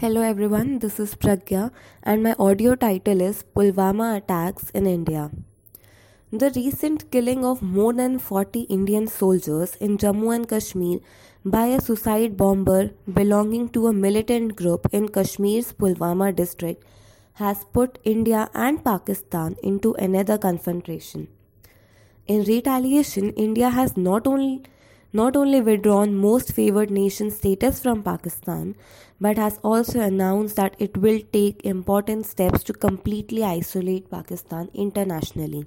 Hello everyone, this is Pragya and my audio title is Pulwama Attacks in India. The recent killing of more than 40 Indian soldiers in Jammu and Kashmir by a suicide bomber belonging to a militant group in Kashmir's Pulwama district has put India and Pakistan into another confrontation. In retaliation, India has not only not only withdrawn most favored nation status from Pakistan, but has also announced that it will take important steps to completely isolate Pakistan internationally.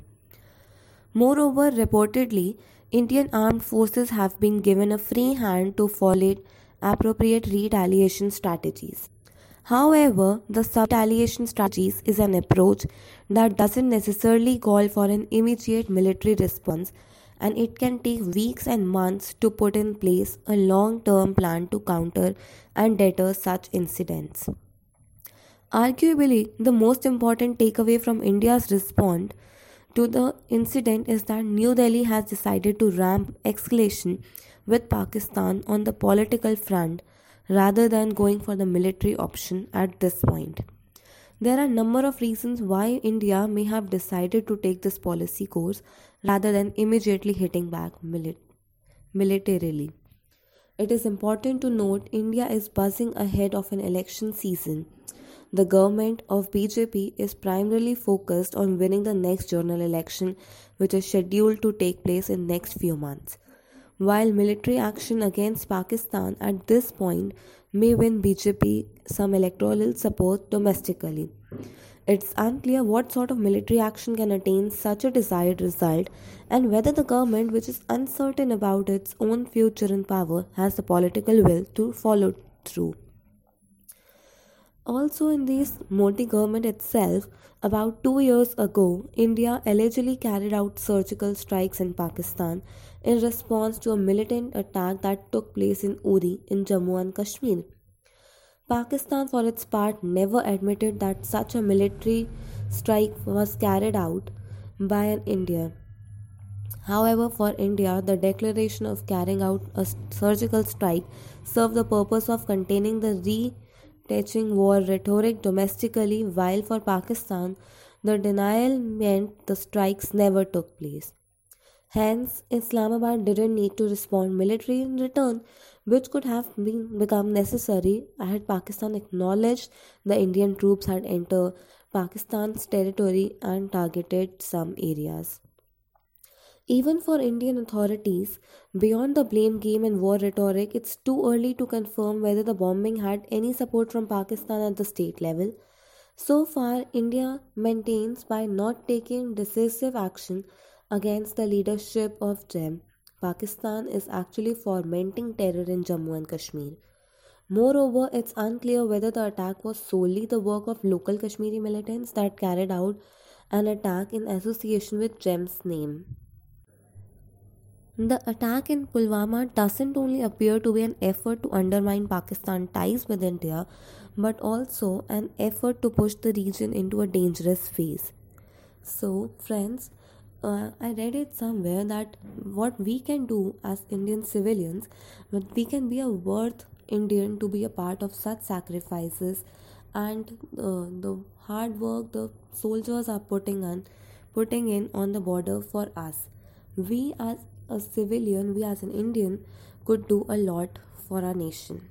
Moreover, reportedly, Indian armed forces have been given a free hand to follow appropriate retaliation strategies. However, the retaliation strategies is an approach that doesn't necessarily call for an immediate military response and it can take weeks and months to put in place a long term plan to counter and deter such incidents. Arguably, the most important takeaway from India's response to the incident is that New Delhi has decided to ramp escalation with Pakistan on the political front rather than going for the military option at this point. There are number of reasons why India may have decided to take this policy course rather than immediately hitting back milit- militarily. It is important to note India is buzzing ahead of an election season. The government of BJP is primarily focused on winning the next general election which is scheduled to take place in next few months. While military action against Pakistan at this point may win BJP some electoral support domestically. It's unclear what sort of military action can attain such a desired result and whether the government, which is uncertain about its own future in power, has the political will to follow through. Also, in this Modi government itself, about two years ago, India allegedly carried out surgical strikes in Pakistan in response to a militant attack that took place in Uri in Jammu and Kashmir. Pakistan, for its part, never admitted that such a military strike was carried out by an India. However, for India, the declaration of carrying out a surgical strike served the purpose of containing the re Teaching war rhetoric domestically, while for Pakistan, the denial meant the strikes never took place. Hence, Islamabad didn't need to respond militarily in return, which could have been, become necessary had Pakistan acknowledged the Indian troops had entered Pakistan's territory and targeted some areas. Even for Indian authorities, beyond the blame game and war rhetoric, it's too early to confirm whether the bombing had any support from Pakistan at the state level. So far, India maintains by not taking decisive action against the leadership of JEM, Pakistan is actually fomenting terror in Jammu and Kashmir. Moreover, it's unclear whether the attack was solely the work of local Kashmiri militants that carried out an attack in association with JEM's name. The attack in Pulwama doesn't only appear to be an effort to undermine Pakistan ties with India, but also an effort to push the region into a dangerous phase. So, friends, uh, I read it somewhere that what we can do as Indian civilians, but we can be a worth Indian to be a part of such sacrifices and uh, the hard work the soldiers are putting on, putting in on the border for us. We as a civilian, we as an Indian, could do a lot for our nation.